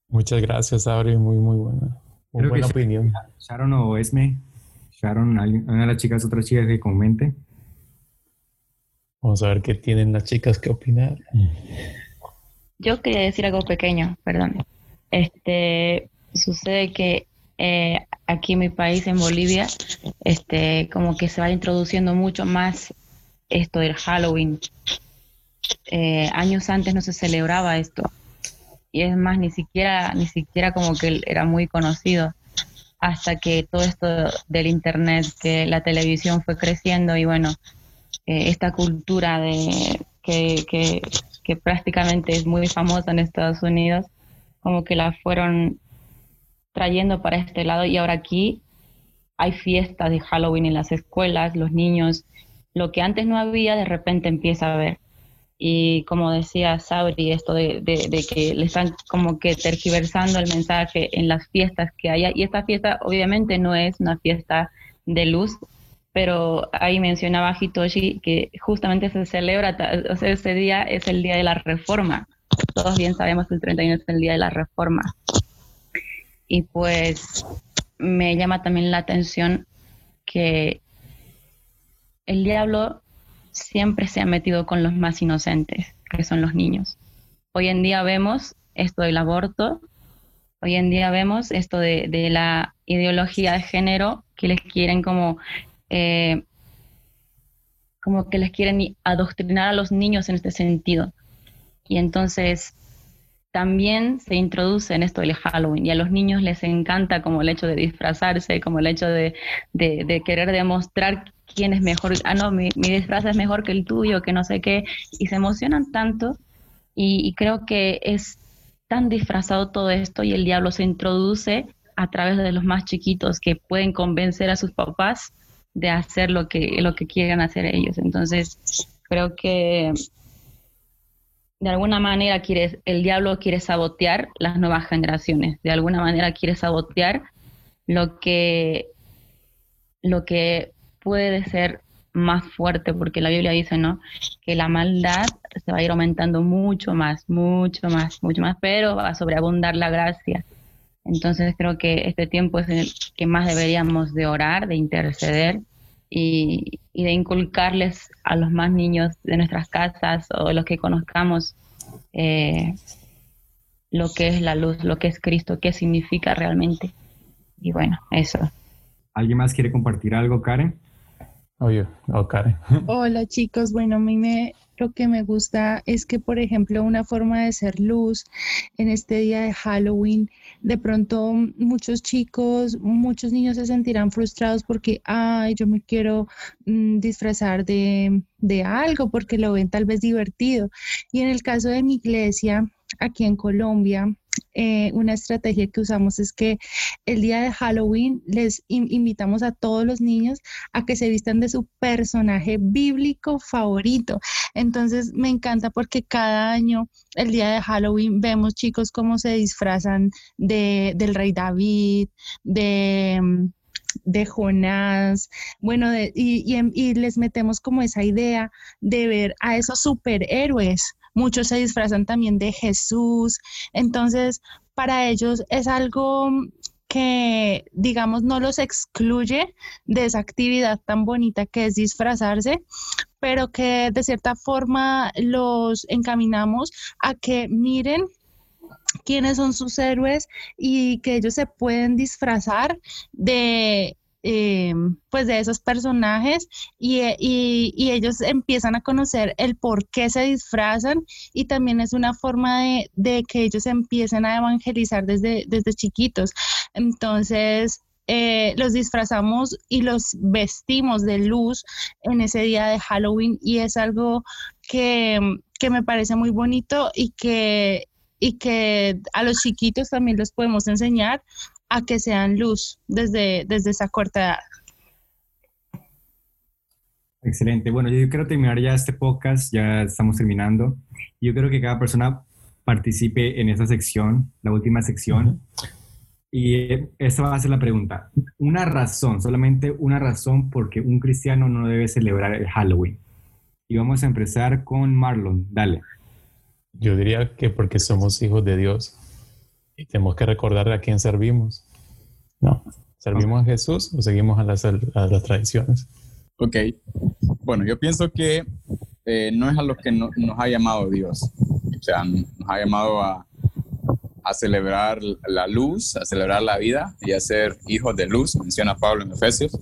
Muchas gracias, Auri, muy, muy buena, muy buena opinión. Sharon o Esme, Sharon, una de las chicas, otra chica que comente. Vamos a ver qué tienen las chicas que opinar. Yo quería decir algo pequeño, perdón. Este sucede que eh, aquí en mi país, en Bolivia, este, como que se va introduciendo mucho más esto del Halloween. Eh, años antes no se celebraba esto. Y es más, ni siquiera, ni siquiera como que era muy conocido hasta que todo esto del internet, que la televisión fue creciendo y bueno, eh, esta cultura de, que, prácticamente es muy famosa en Estados Unidos, como que la fueron trayendo para este lado y ahora aquí hay fiestas de Halloween en las escuelas, los niños, lo que antes no había de repente empieza a haber. Y como decía Sabri, esto de, de, que le están como que tergiversando el mensaje en las fiestas que haya. Y esta fiesta obviamente no es una fiesta de luz, pero ahí mencionaba Hitoshi que justamente se celebra, o sea, ese día es el día de la reforma. Todos bien sabemos que el 31 es el día de la reforma. Y pues me llama también la atención que el diablo siempre se ha metido con los más inocentes, que son los niños. Hoy en día vemos esto del aborto, hoy en día vemos esto de, la ideología de género que les quieren como eh, como que les quieren adoctrinar a los niños en este sentido. Y entonces también se introduce en esto del Halloween y a los niños les encanta como el hecho de disfrazarse, como el hecho de, querer demostrar quién es mejor, ah, no, mi, disfraz es mejor que el tuyo, que no sé qué, y se emocionan tanto y, y creo que es tan disfrazado todo esto y el diablo se introduce a través de los más chiquitos que pueden convencer a sus papás de hacer lo que, lo que quieran hacer ellos. Entonces, creo que de alguna manera quiere, el diablo quiere sabotear las nuevas generaciones, de alguna manera quiere sabotear lo que, lo que puede ser más fuerte, porque la Biblia dice, ¿no? Que la maldad se va a ir aumentando mucho más, mucho más, mucho más, pero va a sobreabundar la gracia. Entonces creo que este tiempo es el que más deberíamos de orar, de interceder y, de inculcarles a los más niños de nuestras casas o los que conozcamos eh, lo que es la luz, lo que es Cristo, qué significa realmente. Y bueno, eso. ¿Alguien más quiere compartir algo, Karen? Oye, oh, Karen. Hola chicos, bueno, a mí me, lo que me gusta es que, por ejemplo, una forma de ser luz en este día de Halloween, de pronto muchos chicos, muchos niños se sentirán frustrados porque, ay, yo me quiero mm, disfrazar de, de algo porque lo ven tal vez divertido. Y en el caso de mi iglesia, aquí en Colombia, eh, una estrategia que usamos es que el día de Halloween les invitamos a todos los niños a que se vistan de su personaje bíblico favorito. Entonces me encanta porque cada año, el día de Halloween, vemos chicos cómo se disfrazan de, del rey David, de de Jonás, bueno, y, y, les metemos como esa idea de ver a esos superhéroes, muchos se disfrazan también de Jesús, entonces para ellos es algo que, digamos, no los excluye de esa actividad tan bonita que es disfrazarse, pero que de cierta forma los encaminamos a que miren quiénes son sus héroes y que ellos se pueden disfrazar de eh, pues de esos personajes eh, y, ellos empiezan a conocer el por qué se disfrazan y también es una forma de, que ellos empiecen a evangelizar desde, desde chiquitos. Entonces, eh, los disfrazamos y los vestimos de luz en ese día de Halloween y es algo que, que me parece muy bonito y que, y que a los chiquitos también les podemos enseñar a que sean luz desde, desde esa corta edad. Excelente. Bueno, yo quiero terminar ya este podcast, ya estamos terminando. Yo creo que cada persona participe en esa sección, la última sección. Y esta va a ser la pregunta. Una razón, solamente una razón porque un cristiano no debe celebrar el Halloween. Y vamos a empezar con Marlon. Dale. Yo diría que porque somos hijos de Dios y tenemos que recordar a quién servimos. ¿No? ¿Servimos a Jesús o seguimos a las, las tradiciones? Ok. Bueno, yo pienso que eh, no es a lo que nos ha llamado Dios. O sea, nos ha llamado a, a celebrar la luz, a celebrar la vida y a ser hijos de luz, menciona Pablo en Efesios.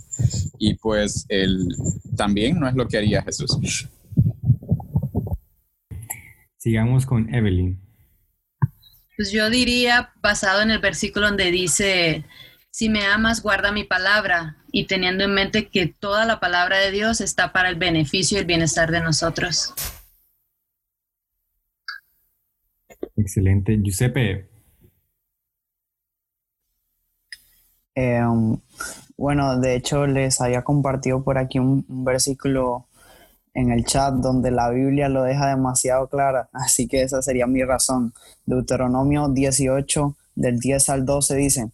Y pues él también no es lo que haría Jesús. Sigamos con Evelyn. Pues yo diría, basado en el versículo donde dice, si me amas, guarda mi palabra, y teniendo en mente que toda la palabra de Dios está para el beneficio y el bienestar de nosotros. Excelente. Giuseppe. Em, bueno, de hecho les había compartido por aquí un versículo en el chat donde la Biblia lo deja demasiado clara, así que esa sería mi razón. Deuteronomio 18 del 10 al 12 dice,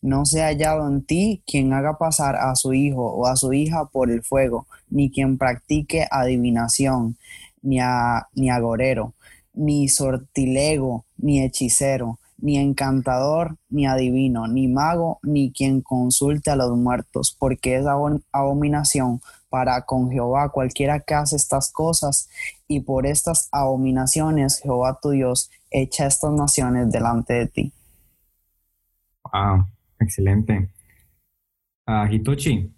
no se ha hallado en ti quien haga pasar a su hijo o a su hija por el fuego, ni quien practique adivinación, ni, a, ni agorero, ni sortilego, ni hechicero, ni encantador, ni adivino, ni mago, ni quien consulte a los muertos, porque es abominación para con Jehová cualquiera que hace estas cosas, y por estas abominaciones Jehová tu Dios echa estas naciones delante de ti. Ah, excelente. Uh, Hitochi,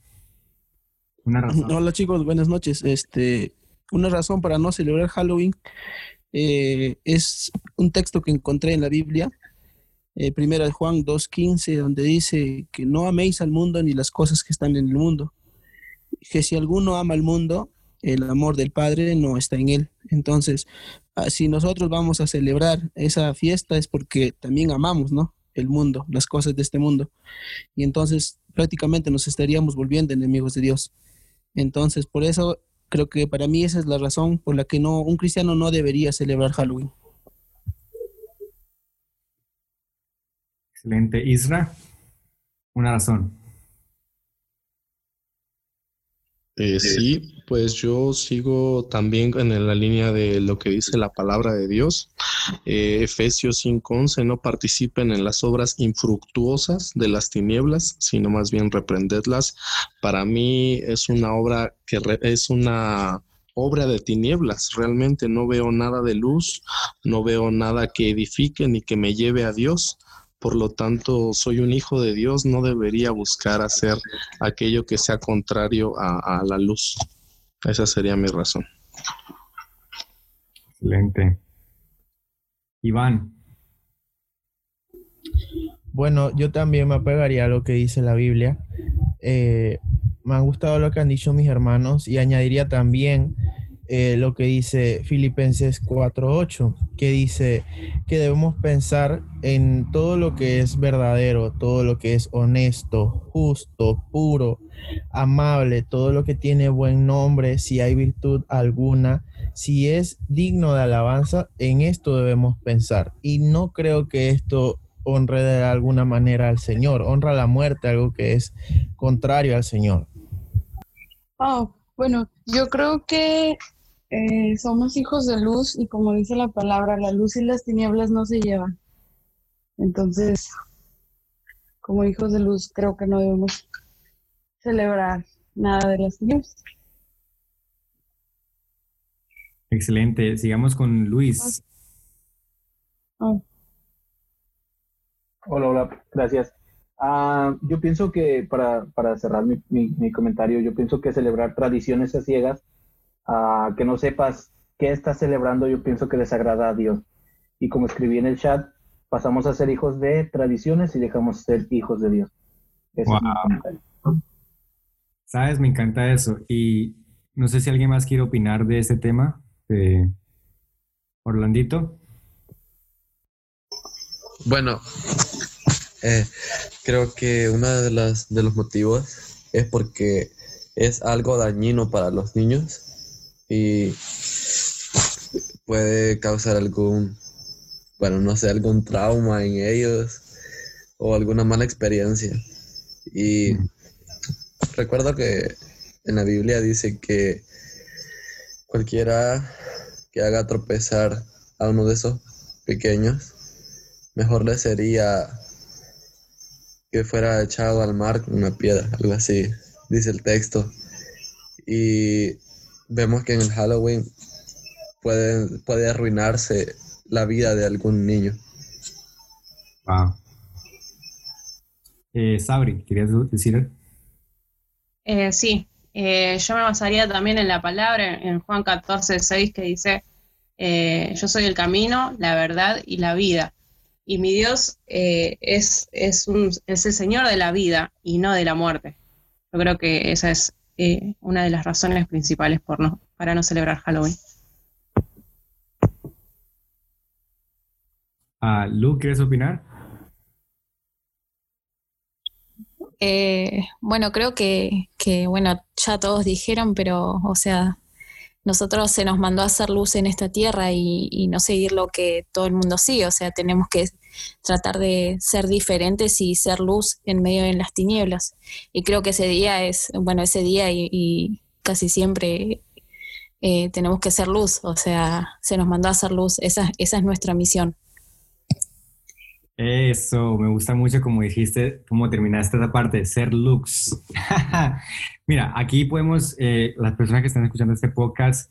una razón. Hola chicos, buenas noches. Este, una razón para no celebrar Halloween eh, es un texto que encontré en la Biblia, eh, primera de Juan 2.15, donde dice que no améis al mundo ni las cosas que están en el mundo que si alguno ama al mundo, el amor del Padre no está en él. Entonces, ah, si nosotros vamos a celebrar esa fiesta es porque también amamos, ¿no? El mundo, las cosas de este mundo. Y entonces prácticamente nos estaríamos volviendo enemigos de Dios. Entonces, por eso creo que para mí esa es la razón por la que no un cristiano no debería celebrar Halloween. Excelente. Isra, una razón. Eh, sí, pues yo sigo también en la línea de lo que dice la palabra de Dios. Eh, Efesios 5:11, no participen en las obras infructuosas de las tinieblas, sino más bien reprendedlas. Para mí es una obra que es una obra de tinieblas. Realmente no veo nada de luz, no veo nada que edifique ni que me lleve a Dios por lo tanto soy un hijo de Dios, no debería buscar hacer aquello que sea contrario a, la luz. Esa sería mi razón. Excelente. Iván. Bueno, yo también me apegaría a lo que dice la Biblia. Eh, me ha gustado lo que han dicho mis hermanos y añadiría también eh, lo que dice Filipenses 4.8, que dice que debemos pensar en todo lo que es verdadero, todo lo que es honesto, justo, puro, amable, todo lo que tiene buen nombre, si hay virtud alguna, si es digno de alabanza, en esto debemos pensar. Y no creo que esto honre de alguna manera al Señor, honra la muerte, algo que es contrario al Señor. Oh, bueno, yo creo que eh, somos hijos de luz y como dice la palabra, la luz y las tinieblas no se llevan. Entonces, como hijos de luz, creo que no debemos celebrar nada de las tinieblas. Excelente. Sigamos con Luis. Oh. Hola, hola, gracias. Ah, yo pienso que, para, para cerrar mi, mi, comentario, yo pienso que celebrar tradiciones a ciegas que no sepas qué estás celebrando, yo pienso que les agrada a Dios. Y como escribí en el chat, pasamos a ser hijos de tradiciones y dejamos de ser hijos de Dios. Sabes, me encanta eso. Y no sé si alguien más quiere opinar de este tema. De Orlandito. Bueno, eh, creo que uno de, las, de los motivos es porque es algo dañino para los niños y puede causar algún, bueno, no sé, algún trauma en ellos o alguna mala experiencia. Y recuerdo que en la Biblia dice que cualquiera que haga tropezar a uno de esos pequeños, mejor le sería que fuera echado al mar con una piedra, algo así, dice el texto. Y vemos que en el Halloween puede, puede arruinarse la vida de algún niño. Wow. Eh, Sabri, ¿querías decir? Eh, sí, eh, yo me basaría también en la palabra, en Juan 14, 6, que dice, eh, yo soy el camino, la verdad y la vida. Y mi Dios es, es, un, es el Señor de la vida y no de la muerte. Yo creo que esa es eh, una de las razones principales por no, para no celebrar Halloween. Uh, Lu, ¿quieres opinar? Eh, bueno, creo que, que, bueno, ya todos dijeron, pero, o sea, nosotros se nos mandó a hacer luz en esta tierra y, no seguir lo que todo el mundo sigue, o sea, tenemos que tratar de ser diferentes y ser luz en medio de las tinieblas. Y creo que ese día es, bueno, ese día y, casi siempre eh, tenemos que ser luz, o sea, se nos mandó a hacer luz, esa, esa es nuestra misión. Eso, me gusta mucho como dijiste, cómo terminaste esa parte, ser lux. Mira, aquí podemos, eh, las personas que están escuchando este podcast,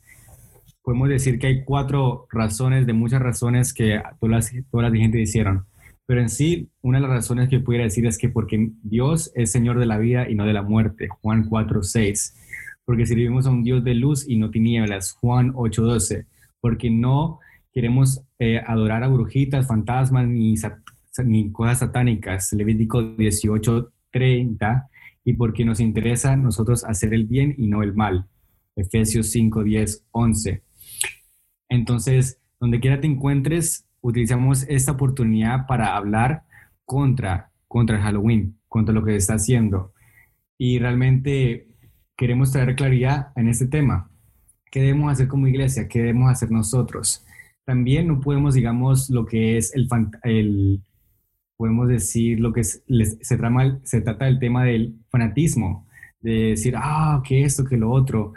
podemos decir que hay cuatro razones, de muchas razones que todas las, todas las gente hicieron. Pero en sí, una de las razones que pudiera decir es que porque Dios es Señor de la vida y no de la muerte, Juan 4, 6. Porque servimos a un Dios de luz y no tinieblas, Juan 8, 12. Porque no queremos eh, adorar a brujitas, fantasmas ni ni cosas satánicas, Levítico 18, 30, y porque nos interesa nosotros hacer el bien y no el mal, Efesios 5, 10, 11. Entonces, donde quiera te encuentres, utilizamos esta oportunidad para hablar contra, contra el Halloween, contra lo que se está haciendo. Y realmente queremos traer claridad en este tema. ¿Qué debemos hacer como iglesia? ¿Qué debemos hacer nosotros? También no podemos, digamos, lo que es el, el podemos decir lo que se, trama, se trata del tema del fanatismo, de decir, ah, que esto, que lo otro,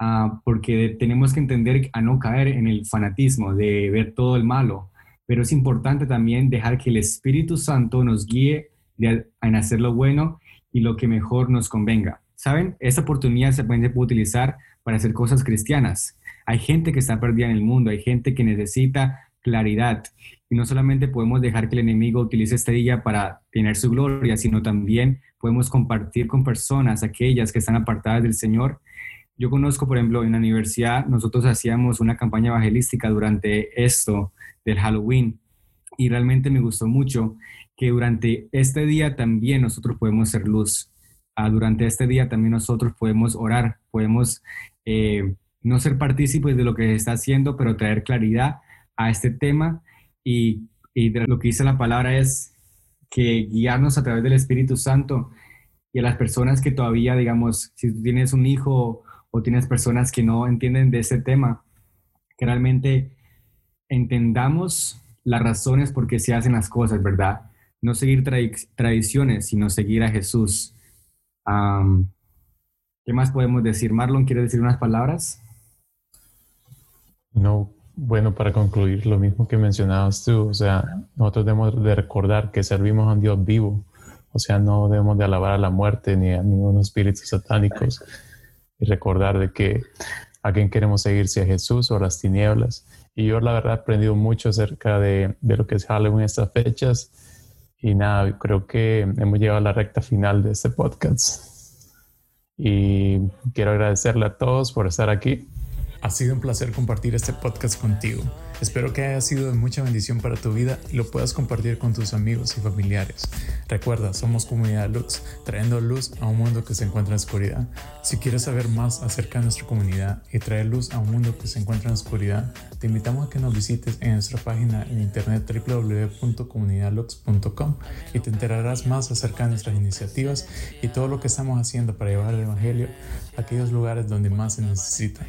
ah, porque tenemos que entender a no caer en el fanatismo, de ver todo el malo, pero es importante también dejar que el Espíritu Santo nos guíe en hacer lo bueno y lo que mejor nos convenga. ¿Saben? Esta oportunidad se puede utilizar para hacer cosas cristianas. Hay gente que está perdida en el mundo, hay gente que necesita claridad. Y no solamente podemos dejar que el enemigo utilice este día para tener su gloria, sino también podemos compartir con personas, aquellas que están apartadas del Señor. Yo conozco, por ejemplo, en la universidad, nosotros hacíamos una campaña evangelística durante esto del Halloween y realmente me gustó mucho que durante este día también nosotros podemos ser luz. Ah, durante este día también nosotros podemos orar, podemos eh, no ser partícipes de lo que se está haciendo, pero traer claridad a este tema y, y lo que dice la palabra es que guiarnos a través del Espíritu Santo y a las personas que todavía, digamos, si tú tienes un hijo o tienes personas que no entienden de ese tema, que realmente entendamos las razones por qué se hacen las cosas, ¿verdad? No seguir tradiciones, sino seguir a Jesús. ¿Qué más podemos decir? Marlon, ¿quiere decir unas palabras? No, bueno, para concluir, lo mismo que mencionabas tú, o sea, nosotros debemos de recordar que servimos a un Dios vivo, o sea, no debemos de alabar a la muerte ni a ningunos espíritus satánicos y recordar de que a quién queremos seguir, si a Jesús o a las tinieblas. Y yo la verdad he aprendido mucho acerca de, de lo que es Halloween estas fechas y nada, creo que hemos llegado a la recta final de este podcast. Y quiero agradecerle a todos por estar aquí. Ha sido un placer compartir este podcast contigo. Espero que haya sido de mucha bendición para tu vida y lo puedas compartir con tus amigos y familiares. Recuerda, somos Comunidad Lux, trayendo luz a un mundo que se encuentra en oscuridad. Si quieres saber más acerca de nuestra comunidad y traer luz a un mundo que se encuentra en oscuridad, te invitamos a que nos visites en nuestra página en internet www.comunidadlux.com y te enterarás más acerca de nuestras iniciativas y todo lo que estamos haciendo para llevar el Evangelio a aquellos lugares donde más se necesita.